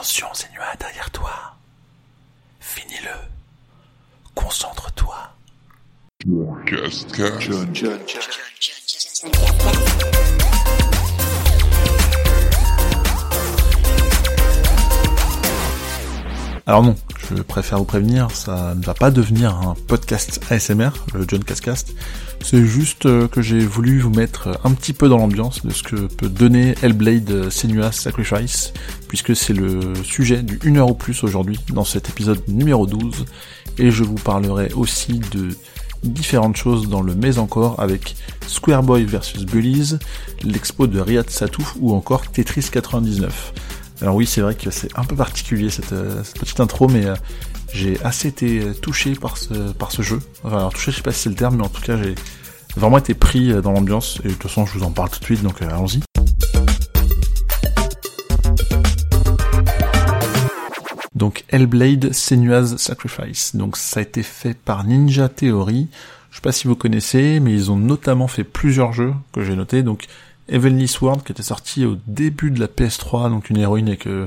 Attention, Senua, derrière toi. Finis-le. Concentre-toi. Alors non, je préfère vous prévenir, ça ne va pas devenir un podcast ASMR, le John Cascast. C'est juste euh, que j'ai voulu vous mettre un petit peu dans l'ambiance de ce que peut donner Hellblade Senua's Sacrifice, puisque c'est le sujet du 1 heure ou plus aujourd'hui dans cet épisode numéro 12, et je vous parlerai aussi de différentes choses dans le mais encore avec Square Boy vs Bullies, l'expo de Riyad Satouf ou encore Tetris 99. Alors oui, c'est vrai que c'est un peu particulier cette, euh, petite intro, mais euh, j'ai assez été touché par ce, jeu. Enfin, alors touché, je sais pas si c'est le terme, mais en tout cas, j'ai vraiment été pris euh, dans l'ambiance. Et de toute façon, je vous en parle tout de suite, donc allons-y. Donc Hellblade Senua's Sacrifice. Donc ça a été fait par Ninja Theory. Je sais pas si vous connaissez, mais ils ont notamment fait plusieurs jeux que j'ai notés. Donc Heavenly Sword qui était sorti au début de la PS3, donc une héroïne avec, euh,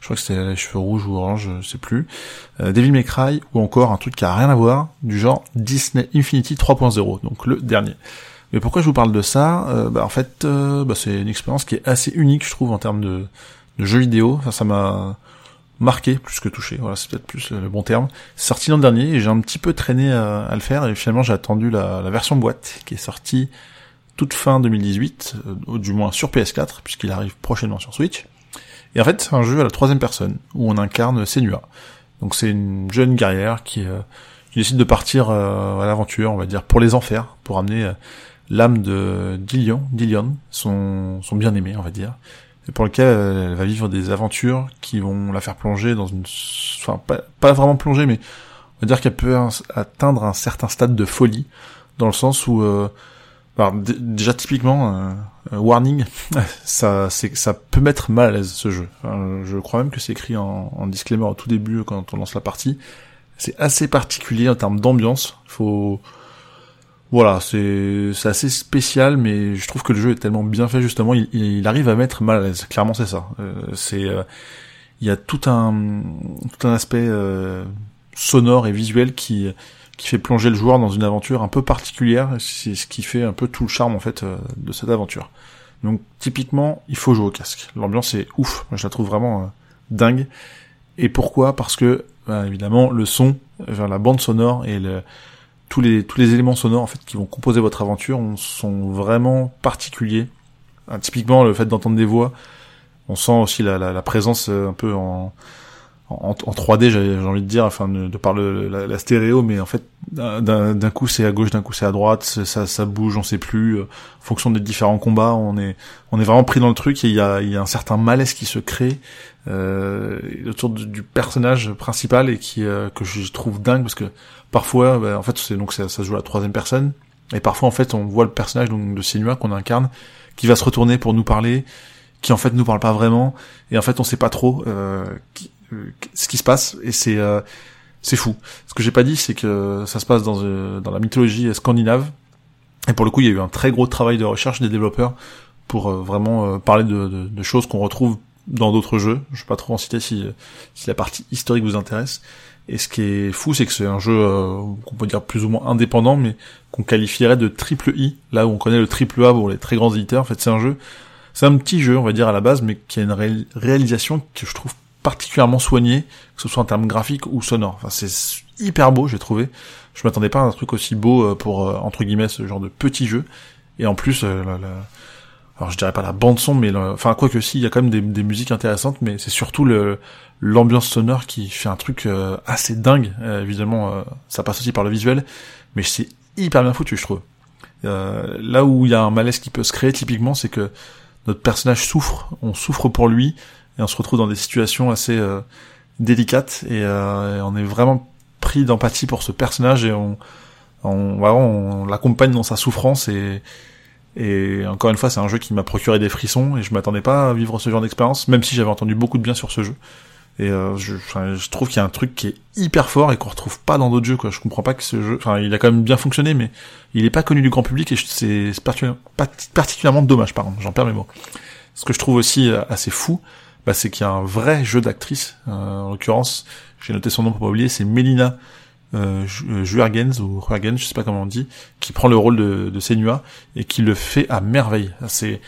je crois que c'était les cheveux rouges ou orange, je sais plus. Euh, Devil May ou encore un truc qui a rien à voir, du genre Disney Infinity 3.0, donc le dernier. Mais pourquoi je vous parle de ça? Euh, bah, En fait, euh, bah, c'est une expérience qui est assez unique, je trouve, en termes de, de jeux vidéo. Enfin, ça m'a marqué plus que touché. Voilà, c'est peut-être plus le bon terme. C'est sorti l'an dernier et j'ai un petit peu traîné à, à le faire et finalement j'ai attendu la version boîte qui est sortie toute fin 2018, ou du moins sur PS4, puisqu'il arrive prochainement sur Switch. Et en fait, c'est un jeu à la troisième personne, où on incarne Senua. Donc c'est une jeune guerrière qui, euh, qui décide de partir euh, à l'aventure, on va dire, pour les enfers, pour amener euh, l'âme de Dillion, Dillion, son, son bien-aimé, on va dire, et pour lequel elle va vivre des aventures qui vont la faire plonger dans une... Enfin, pas, pas vraiment plonger, mais on va dire qu'elle peut atteindre un certain stade de folie, dans le sens où alors déjà typiquement, euh, warning, ça, ça peut mettre mal à l'aise ce jeu. je crois même que c'est écrit en, disclaimer au tout début quand on lance la partie. C'est assez particulier en termes d'ambiance. Faut, voilà, c'est, assez spécial, mais je trouve que le jeu est tellement bien fait justement, il, il arrive à mettre mal à l'aise. Clairement, c'est ça. Euh, c'est, euh, il y a tout un, tout un aspect euh, sonore et visuel qui qui fait plonger le joueur dans une aventure un peu particulière, c'est ce qui fait un peu tout le charme en fait euh, de cette aventure. Donc typiquement, il faut jouer au casque. L'ambiance est ouf, Moi, je la trouve vraiment euh, dingue. Et pourquoi? Parce que bah, évidemment le son, la bande sonore et le, tous les tous les éléments sonores en fait qui vont composer votre aventure sont vraiment particuliers. typiquement le fait d'entendre des voix, on sent aussi la, la, la présence euh, un peu en en, en 3D, j'ai envie de dire, enfin de, par le, la, stéréo, mais en fait d'un coup c'est à gauche, d'un coup c'est à droite, ça, ça bouge, on sait plus. Euh, en fonction des différents combats, on est on est vraiment pris dans le truc et il y a, y a un certain malaise qui se crée euh, autour du, personnage principal et qui euh, que je trouve dingue parce que parfois, bah, en fait, c'est donc ça, ça, se joue à la troisième personne et parfois en fait on voit le personnage donc de Senua qu'on incarne qui va se retourner pour nous parler qui en fait nous parle pas vraiment et en fait on sait pas trop euh, ce qui se passe et c'est euh, c'est fou. Ce que j'ai pas dit, c'est que ça se passe dans euh, dans la mythologie scandinave et pour le coup, il y a eu un très gros travail de recherche des développeurs pour euh, vraiment parler de, de, de choses qu'on retrouve dans d'autres jeux. Je vais pas trop en citer si si la partie historique vous intéresse. Et ce qui est fou, c'est que c'est un jeu qu'on peut dire plus ou moins indépendant, mais qu'on qualifierait de triple I, là où on connaît le triple A pour les très grands éditeurs. En fait, c'est un jeu, c'est un petit jeu, on va dire à la base, mais qui a une réalisation que je trouve particulièrement soigné, que ce soit en termes graphiques ou sonores. Enfin, c'est hyper beau, j'ai trouvé. Je m'attendais pas à un truc aussi beau euh, pour euh, entre guillemets ce genre de petit jeu. Et en plus, euh, la, alors je dirais pas la bande son, mais enfin quoi que si, il y a quand même des, musiques intéressantes, mais c'est surtout l'ambiance sonore qui fait un truc assez dingue. évidemment, ça passe aussi par le visuel, mais c'est hyper bien foutu, je trouve. là où il y a un malaise qui peut se créer, typiquement, c'est que notre personnage souffre, on souffre pour lui, et on se retrouve dans des situations assez euh, délicates. Euh, et, on est vraiment pris d'empathie pour ce personnage et on on, on l'accompagne dans sa souffrance. Et et encore une fois c'est un jeu qui m'a procuré des frissons et je m'attendais pas à vivre ce genre d'expérience même si j'avais entendu beaucoup de bien sur ce jeu. Et euh, je, je, trouve qu'il y a un truc qui est hyper fort et qu'on retrouve pas dans d'autres jeux quoi. Je comprends pas que ce jeu enfin il a quand même bien fonctionné mais il est pas connu du grand public et c'est particulièrement dommage pardon j'en perds mes mots. Ce que je trouve aussi assez fou bah, c'est qu'il y a un vrai jeu d'actrice. en l'occurrence, j'ai noté son nom pour pas oublier, c'est Melina euh, Juergens ou Juergens, je sais pas comment on dit, qui prend le rôle de, de Senua et qui le fait à merveille. C'est,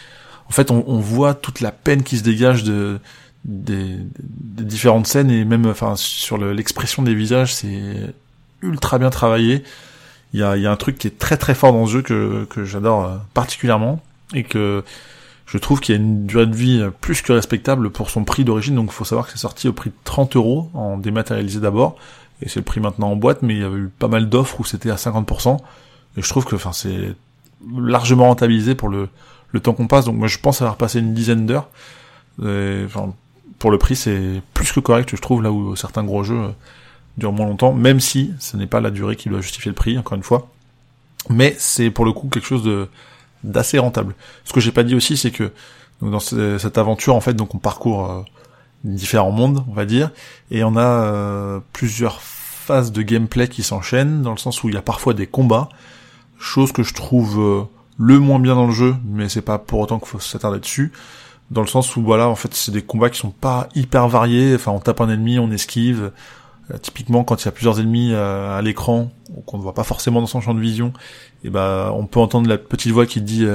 en fait, on, on, voit toute la peine qui se dégage de des, différentes scènes et même, enfin, sur l'expression des visages, c'est ultra bien travaillé. Il y a, y a un truc qui est très très fort dans ce jeu que, que j'adore euh, particulièrement et que je trouve qu'il y a une durée de vie plus que respectable pour son prix d'origine. Donc, il faut savoir que c'est sorti au prix de 30 euros en dématérialisé d'abord. Et c'est le prix maintenant en boîte, mais il y avait eu pas mal d'offres où c'était à 50%, et je trouve que enfin c'est largement rentabilisé pour le, temps qu'on passe, donc moi je pense avoir passé une dizaine d'heures, enfin, pour le prix c'est plus que correct je trouve, là où certains gros jeux euh, durent moins longtemps, même si ce n'est pas la durée qui doit justifier le prix, encore une fois, mais c'est pour le coup quelque chose de d'assez rentable. Ce que j'ai pas dit aussi, c'est que dans cette aventure en fait, donc on parcourt euh, différents mondes, on va dire, et on a euh, plusieurs phases de gameplay qui s'enchaînent, dans le sens où il y a parfois des combats, chose que je trouve euh, le moins bien dans le jeu, mais c'est pas pour autant qu'il faut s'attarder dessus, dans le sens où voilà, en fait, c'est des combats qui sont pas hyper variés, enfin, on tape un ennemi, on esquive, typiquement quand il y a plusieurs ennemis à l'écran, qu'on ne voit pas forcément dans son champ de vision, et ben on peut entendre la petite voix qui dit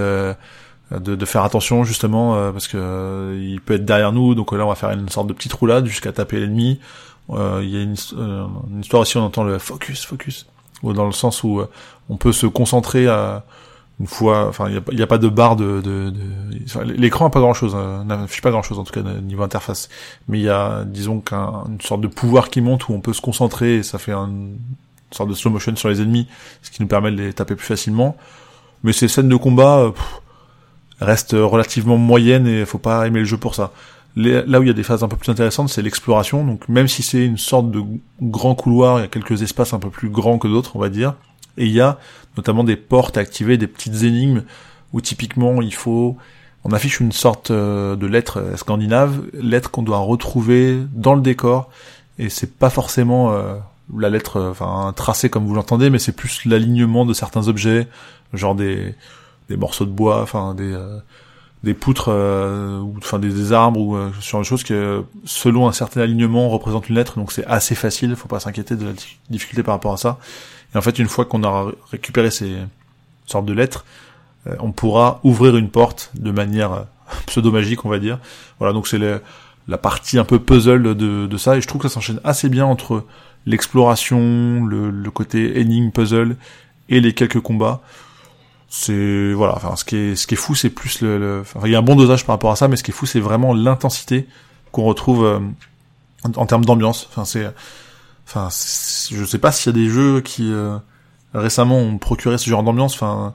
de, de, faire attention justement euh, parce que euh, il peut être derrière nous donc là on va faire une sorte de petite roulade jusqu'à taper l'ennemi. Euh, il y a une, une, histoire aussi on entend le focus focus ou dans le sens où on peut se concentrer à une fois enfin il n'y a, a, pas de barre de, de, de... l'écran a pas grand chose hein, n'affiche pas grand chose en tout cas niveau interface mais il y a disons qu'une sorte de pouvoir qui monte où on peut se concentrer et ça fait une sorte de slow motion sur les ennemis ce qui nous permet de les taper plus facilement mais ces scènes de combat reste relativement moyenne et faut pas aimer le jeu pour ça. là où il y a des phases un peu plus intéressantes, c'est l'exploration. Donc même si c'est une sorte de grand couloir, il y a quelques espaces un peu plus grands que d'autres, on va dire. Et il y a notamment des portes à activer, des petites énigmes où typiquement il faut on affiche une sorte euh, de lettre euh, scandinave, lettre qu'on doit retrouver dans le décor et c'est pas forcément euh, la lettre enfin tracée comme vous l'entendez mais c'est plus l'alignement de certains objets, genre des des morceaux de bois, enfin des euh, des poutres, euh, enfin des, arbres ou euh, sur une chose qui, selon un certain alignement, représente une lettre. Donc c'est assez facile, faut pas s'inquiéter de la difficulté par rapport à ça. Et en fait, une fois qu'on a récupéré ces sortes de lettres, on pourra ouvrir une porte de manière pseudo-magique, on va dire. Voilà, donc c'est la partie un peu puzzle de, ça, et je trouve que ça s'enchaîne assez bien entre l'exploration, le, côté énigme puzzle et les quelques combats. C'est voilà enfin ce qui est ce qui est fou c'est plus le, enfin, il y a un bon dosage par rapport à ça mais ce qui est fou c'est vraiment l'intensité qu'on retrouve euh, en, termes d'ambiance. Enfin c'est enfin je sais pas s'il y a des jeux qui euh, récemment ont procuré ce genre d'ambiance. Enfin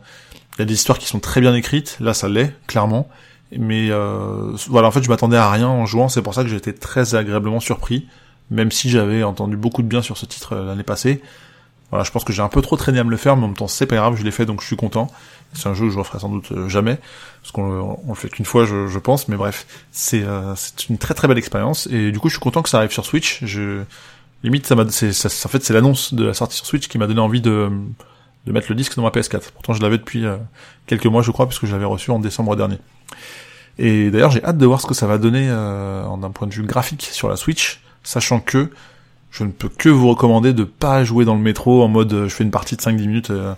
il y a des histoires qui sont très bien écrites. Là ça l'est clairement. Mais euh, voilà en fait je m'attendais à rien en jouant. C'est pour ça que j'ai été très agréablement surpris même si j'avais entendu beaucoup de bien sur ce titre l'année passée. Voilà, je pense que j'ai un peu trop traîné à me le faire, mais en même temps c'est pas grave, je l'ai fait donc je suis content. C'est un jeu que je referai sans doute euh, jamais, parce qu'on le fait qu'une fois je, pense, mais bref, c'est euh, une très très belle expérience. Et du coup je suis content que ça arrive sur Switch. Je limite ça m'a, c'est en fait c'est l'annonce de la sortie sur Switch qui m'a donné envie de de mettre le disque dans ma PS4. Pourtant je l'avais depuis euh, quelques mois je crois, puisque je l'avais reçu en décembre dernier. Et d'ailleurs j'ai hâte de voir ce que ça va donner d'un point de vue graphique sur la Switch, sachant que je ne peux que vous recommander de pas jouer dans le métro en mode euh, je fais une partie de 5-10 minutes euh,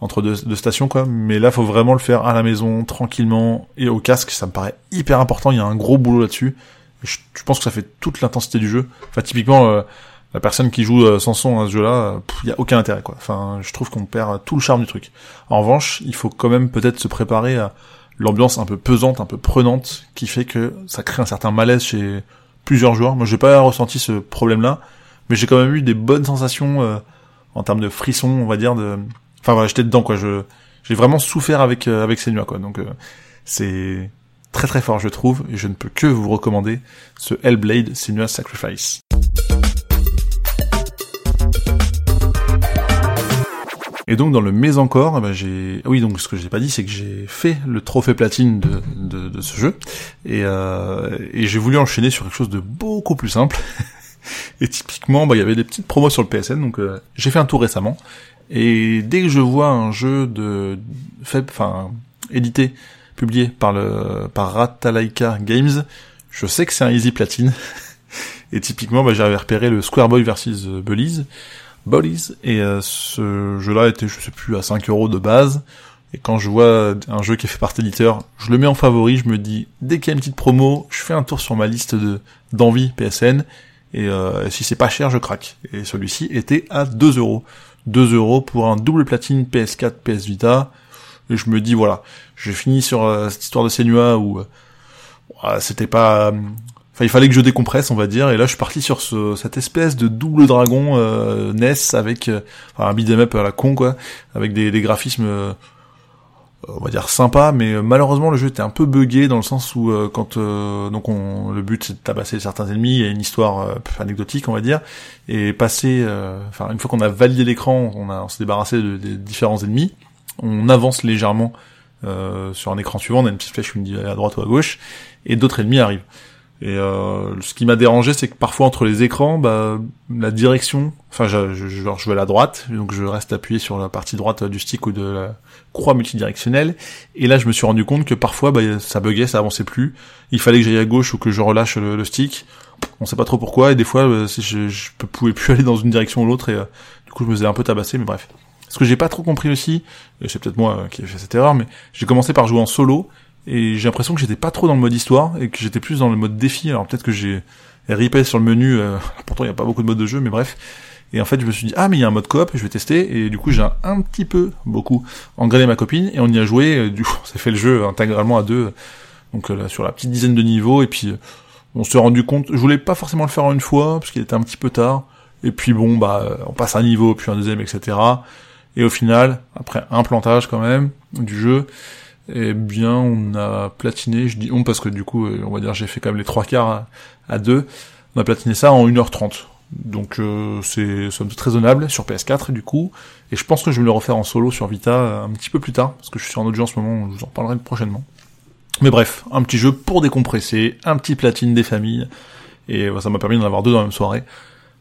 entre deux, stations quoi. Mais là faut vraiment le faire à la maison, tranquillement et au casque, ça me paraît hyper important, il y a un gros boulot là-dessus. Je, pense que ça fait toute l'intensité du jeu. Enfin typiquement euh, la personne qui joue sans son à ce jeu-là, il y a aucun intérêt quoi. Enfin je trouve qu'on perd tout le charme du truc. En revanche, il faut quand même peut-être se préparer à l'ambiance un peu pesante, un peu prenante, qui fait que ça crée un certain malaise chez plusieurs joueurs. Moi j'ai pas ressenti ce problème-là mais j'ai quand même eu des bonnes sensations euh, en termes de frissons, on va dire. De... Enfin voilà, j'étais dedans quoi. Je j'ai vraiment souffert avec euh, avec Senua quoi. Donc euh, c'est très très fort je trouve et je ne peux que vous recommander ce Hellblade Senua Sacrifice. Et donc dans le mais encore, eh ben j'ai, ah oui donc ce que j'ai pas dit c'est que j'ai fait le trophée platine de, de, de ce jeu et, euh, et j'ai voulu enchaîner sur quelque chose de beaucoup plus simple Et typiquement, bah, il y avait des petites promos sur le PSN, donc euh, j'ai fait un tour récemment. Et dès que je vois un jeu de fait, enfin édité, publié par le par Ratalaika Games, je sais que c'est un easy platine. et typiquement, bah, j'avais repéré le Square Boy versus Bullies. Bullies. Et ce jeu-là était, je sais plus, à 5 euros de base. Et quand je vois un jeu qui est fait par l'éditeur, je le mets en favori, je me dis, dès qu'il y a une petite promo, je fais un tour sur ma liste de d'envie PSN, et euh, si c'est pas cher, je craque. Et celui-ci était à 2 euros. 2 euros pour un double platine PS4, PS Vita. Et je me dis, voilà, j'ai fini sur euh, cette histoire de Senua où euh, c'était pas... Il fallait que je décompresse, on va dire, et là je suis parti sur ce, cette espèce de double dragon NES avec enfin, un beat'em up à la con, quoi, avec des, des graphismes on va dire sympa, mais euh, malheureusement le jeu était un peu buggé dans le sens où euh, quand euh, donc on, le but c'est de tabasser certains ennemis, il y a une histoire anecdotique on va dire, et passer, enfin une fois qu'on a validé l'écran, on, a, on s'est débarrassé des différents ennemis, on avance légèrement sur un écran suivant, on a une petite flèche qui me dit à droite ou à gauche, et d'autres ennemis arrivent. Et euh, ce qui m'a dérangé, c'est que parfois entre les écrans, bah, la direction, enfin, je, je, je, à la droite, donc je reste appuyé sur la partie droite du stick ou de la croix multidirectionnelle. Et là, je me suis rendu compte que parfois, bah, ça buguait, ça avançait plus. Il fallait que j'aille à gauche ou que je relâche le, stick. On sait pas trop pourquoi. Et des fois, euh, je, je pouvais plus aller dans une direction ou l'autre. Et euh, du coup, je me faisais un peu tabasser. Mais bref. Ce que j'ai pas trop compris aussi, et c'est peut-être moi qui ai fait cette erreur, mais j'ai commencé par jouer en solo et j'ai l'impression que j'étais pas trop dans le mode histoire et que j'étais plus dans le mode défi. Alors peut-être que j'ai ripé sur le menu, euh, pourtant il n'y a pas beaucoup de modes de jeu, mais bref. Et en fait, je me suis dit, ah, mais il y a un mode coop, je vais tester. Et du coup, j'ai un petit peu, beaucoup, engrainé ma copine, et on y a joué. Du coup, on s'est fait le jeu intégralement à deux. Donc, euh, sur la petite dizaine de niveaux. Et puis, euh, on s'est rendu compte, je voulais pas forcément le faire en une fois, parce qu'il était un petit peu tard. Et puis, bon, bah, on passe un niveau, puis un deuxième, etc. Et au final, après un plantage quand même, du jeu, eh bien, on a platiné, je dis on parce que du coup, euh, on va dire, j'ai fait quand même les trois quarts à, deux. On a platiné ça en 1h30. Donc euh, c'est somme très raisonnable sur PS4 du coup. Et je pense que je vais le refaire en solo sur Vita euh, un petit peu plus tard, parce que je suis en audio en ce moment, je vous en parlerai prochainement. Mais bref, un petit jeu pour décompresser, un petit platine des familles, et ça m'a permis d'en avoir deux dans la même soirée.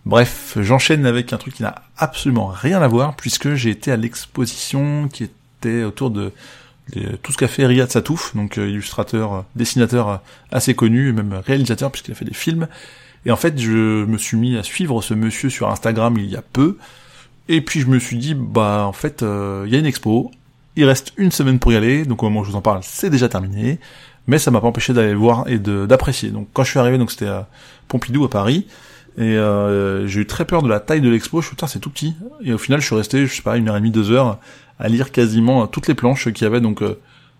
Bref, j'enchaîne avec un truc qui n'a absolument rien à voir, puisque j'ai été à l'exposition qui était autour de tout ce qu'a fait Riyad Satouf, donc euh, illustrateur, euh, dessinateur euh, assez connu, même réalisateur puisqu'il a fait des films. Et en fait, je me suis mis à suivre ce monsieur sur Instagram il y a peu. Et puis je me suis dit, bah en fait, il y a une expo. Il reste une semaine pour y aller, donc au moment où je vous en parle, c'est déjà terminé. Mais ça m'a pas empêché d'aller le voir et d'apprécier. Donc quand je suis arrivé, donc c'était à Pompidou à Paris. Et j'ai eu très peur de la taille de l'expo. Je me suis dit, c'est tout petit. Et au final, je suis resté, je sais pas, une heure et demie, deux heures à lire quasiment toutes les planches qu'il y avait, donc euh,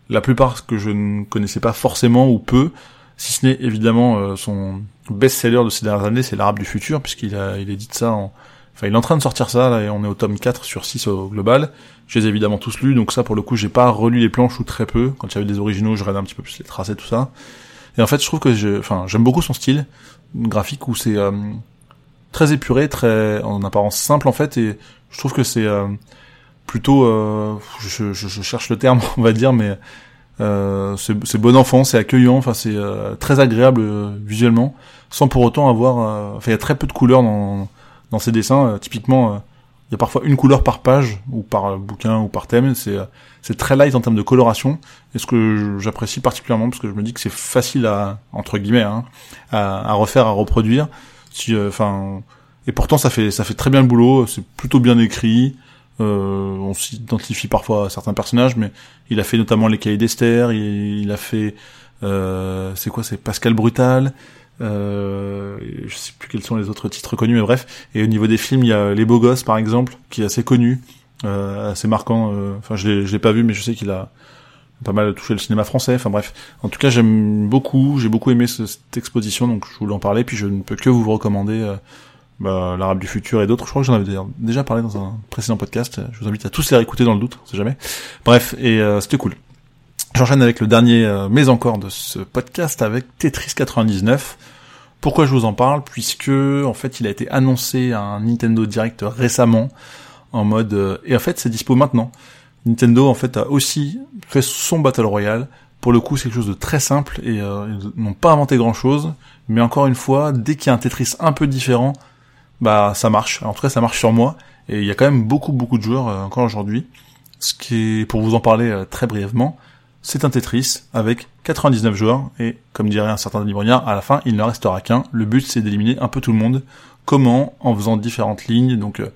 la plupart que je ne connaissais pas forcément ou peu, si ce n'est évidemment euh, son best-seller de ces dernières années, c'est l'Arabe du futur, puisqu'il a, il édite ça en... Enfin, il est en train de sortir ça, là, et on est au tome 4 sur 6 au global. Je les ai évidemment tous lus, donc ça, pour le coup, j'ai pas relu les planches ou très peu. Quand il y avait des originaux, je regardais un petit peu plus les tracés, tout ça. Et en fait, je trouve que je, enfin, j'aime beaucoup son style graphique où c'est euh, très épuré, très en apparence simple en fait, et je trouve que c'est plutôt, euh, je, je, cherche le terme, on va dire, mais euh, c'est bon enfant, c'est accueillant, enfin c'est euh, très agréable euh, visuellement, sans pour autant avoir, euh, enfin il y a très peu de couleurs dans dans ces dessins. typiquement, il y a parfois une couleur par page ou par bouquin ou par thème. C'est c'est très light en termes de coloration, et ce que j'apprécie particulièrement parce que je me dis que c'est facile à entre guillemets hein, à, à, refaire, à reproduire. Si, enfin, et pourtant ça fait ça fait très bien le boulot. C'est plutôt bien écrit. Euh, on s'identifie parfois à certains personnages, mais il a fait notamment les cahiers d'Esther, il, a fait, euh, c'est quoi, c'est Pascal Brutal, euh, je sais plus quels sont les autres titres connus, mais bref. Et au niveau des films, il y a Les Beaux Gosses, par exemple, qui est assez connu, euh, assez marquant. Euh, enfin, je l'ai pas vu, mais je sais qu'il a pas mal touché le cinéma français. Enfin bref. En tout cas, j'aime beaucoup, j'ai beaucoup aimé cette exposition, donc je voulais en parler. Puis je ne peux que vous recommander euh, bah, l'Arabe du futur et d'autres. Je crois que j'en avais déjà parlé dans un précédent podcast. Je vous invite à tous les réécouter dans le doute, on jamais. Bref, et euh, c'était cool. J'enchaîne avec le dernier, euh, mais encore de ce podcast avec Tetris 99. Pourquoi je vous en parle? Puisque en fait, il a été annoncé à un Nintendo Direct récemment en mode euh, et en fait, c'est dispo maintenant. Nintendo en fait a aussi fait son Battle Royale. Pour le coup, c'est quelque chose de très simple et ils n'ont pas inventé grand chose. Mais encore une fois, dès qu'il y a un Tetris un peu différent, bah ça marche. En tout cas, ça marche sur moi. Et il y a quand même beaucoup beaucoup de joueurs euh, encore aujourd'hui. Ce qui est, pour vous en parler euh, très brièvement, c'est un Tetris avec 99 joueurs, et comme dirait un certain Denis à la fin, il ne restera qu'un. Le but, c'est d'éliminer un peu tout le monde. Comment? En faisant différentes lignes, donc euh,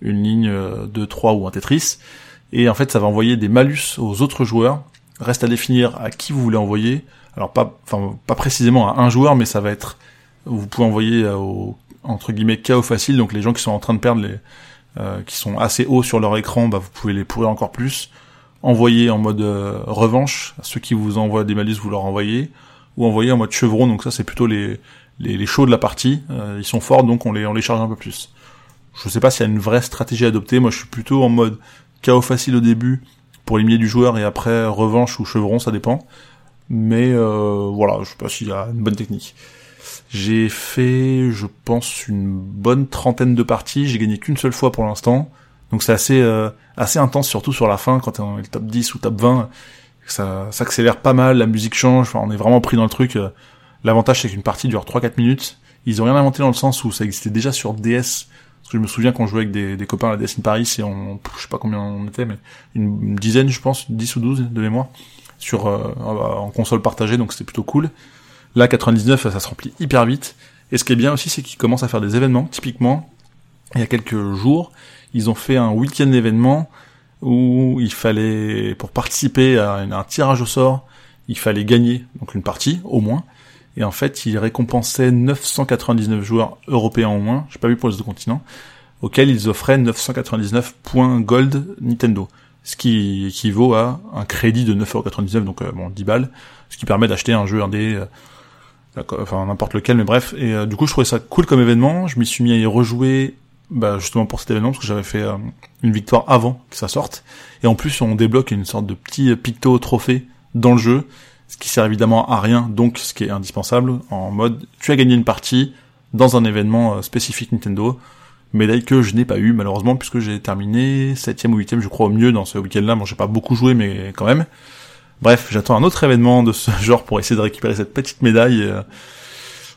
une ligne euh, de 3 ou un Tetris, et en fait, ça va envoyer des malus aux autres joueurs. Reste à définir à qui vous voulez envoyer. Alors pas, enfin pas précisément à un joueur, mais ça va être, vous pouvez envoyer au entre guillemets chaos facile, donc les gens qui sont en train de perdre les, euh, qui sont assez hauts sur leur écran, bah vous pouvez les pourrir encore plus envoyer en mode euh, revanche, ceux qui vous envoient des malus, vous leur envoyez, ou envoyer en mode chevron, donc ça c'est plutôt les, les, les shows de la partie, euh, ils sont forts donc on les, on les charge un peu plus. Je sais pas s'il y a une vraie stratégie à adopter, moi je suis plutôt en mode chaos facile au début pour éliminer du joueur et après revanche ou chevron, ça dépend. Mais euh, voilà, je sais pas s'il y a une bonne technique. J'ai fait, je pense, une bonne trentaine de parties, j'ai gagné qu'une seule fois pour l'instant. Donc c'est assez euh, assez intense, surtout sur la fin, quand on est le top 10 ou top 20. Ça s'accélère pas mal, la musique change, enfin, on est vraiment pris dans le truc. L'avantage c'est qu'une partie dure 3-4 minutes. Ils ont rien inventé dans le sens où ça existait déjà sur DS. Je me souviens qu'on jouait avec des, copains à la DS in Paris et on, je sais pas combien on était, mais une, dizaine, je pense, 10 ou 12 de mémoire, sur, euh, en console partagée, donc c'était plutôt cool. Là, 99, ça se remplit hyper vite. Et ce qui est bien aussi, c'est qu'ils commencent à faire des événements. Typiquement, il y a quelques jours, ils ont fait un week-end d'événements où il fallait, pour participer à un tirage au sort, il fallait gagner, donc une partie, au moins. Et en fait, ils récompensaient 999 joueurs européens au moins, j'ai pas vu pour les autres continents, auxquels ils offraient 999 points gold Nintendo. Ce qui équivaut à un crédit de 9,99€, donc euh, bon, 10 balles, ce qui permet d'acheter un jeu indé, euh, enfin n'importe lequel, mais bref. Et euh, du coup, je trouvais ça cool comme événement, je m'y suis mis à y rejouer bah, justement pour cet événement, parce que j'avais fait euh, une victoire avant que ça sorte. Et en plus, on débloque une sorte de petit picto trophée dans le jeu, ce qui sert évidemment à rien, donc ce qui est indispensable, en mode tu as gagné une partie dans un événement euh, spécifique Nintendo, médaille que je n'ai pas eu malheureusement, puisque j'ai terminé septième ou huitième, je crois au mieux dans ce week-end-là, bon j'ai pas beaucoup joué, mais quand même. Bref, j'attends un autre événement de ce genre pour essayer de récupérer cette petite médaille. Euh,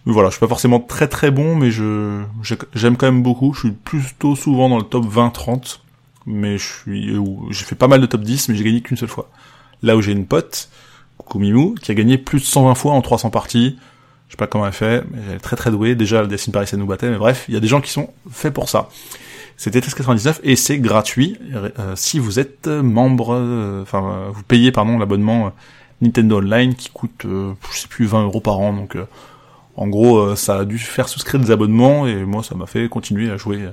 voilà, je suis pas forcément très très bon, mais j'aime quand même beaucoup. Je suis plutôt souvent dans le top 20-30, mais je suis j'ai fait pas mal de top 10, mais j'ai gagné qu'une seule fois. Là où j'ai une pote, Mimou, qui a gagné plus de 120 fois en 300 parties. Je sais pas comment elle fait, mais elle est très très douée. Déjà, le Destiny Paris, ça nous battait, mais bref, il y a des gens qui sont faits pour ça. C'était 99 et c'est gratuit euh, si vous êtes membre, euh, enfin vous payez pardon l'abonnement euh, Nintendo Online qui coûte je sais plus 20 euros par an donc en gros, euh, ça a dû faire souscrire des abonnements et moi, ça m'a fait continuer à jouer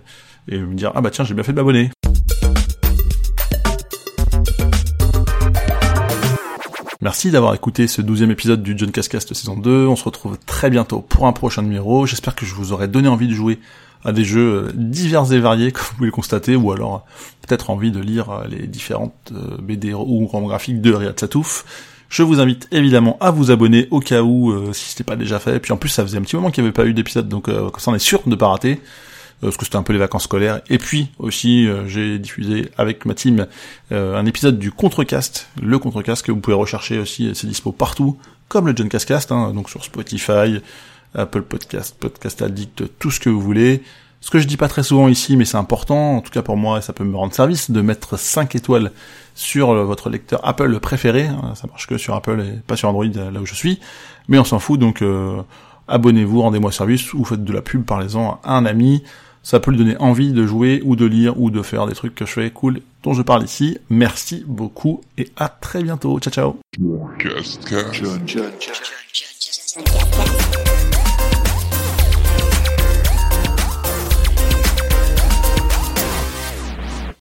et me dire ah bah tiens, j'ai bien fait de m'abonner. Merci d'avoir écouté ce douzième épisode du John Cascast saison 2. On se retrouve très bientôt pour un prochain numéro. J'espère que je vous aurai donné envie de jouer à des jeux divers et variés, comme vous pouvez le constater, ou alors peut-être envie de lire les différentes euh, BD ou romans graphiques de Riyad Satouf. Je vous invite évidemment à vous abonner au cas où euh, si c'était pas déjà fait. Puis en plus ça faisait un petit moment qu'il n'y avait pas eu d'épisode, donc euh, ça on est sûr de pas rater. Euh, parce que c'était un peu les vacances scolaires. Et puis aussi, j'ai diffusé avec ma team un épisode du Contrecast, le Contrecast que vous pouvez rechercher aussi, c'est dispo partout, comme le John Cascast, hein, donc sur Spotify, Apple Podcast, Podcast Addict, tout ce que vous voulez. Ce que je dis pas très souvent ici, mais c'est important, en tout cas pour moi, ça peut me rendre service, de mettre 5 étoiles sur votre lecteur Apple préféré. Hein, ça marche que sur Apple et pas sur Android là où je suis. Mais on s'en fout, donc euh, abonnez-vous, rendez-moi service ou faites de la pub, parlez-en à un ami. Ça peut lui donner envie de jouer ou de lire ou de faire des trucs que je fais cool dont je parle ici. Merci beaucoup et à très bientôt. Ciao ciao.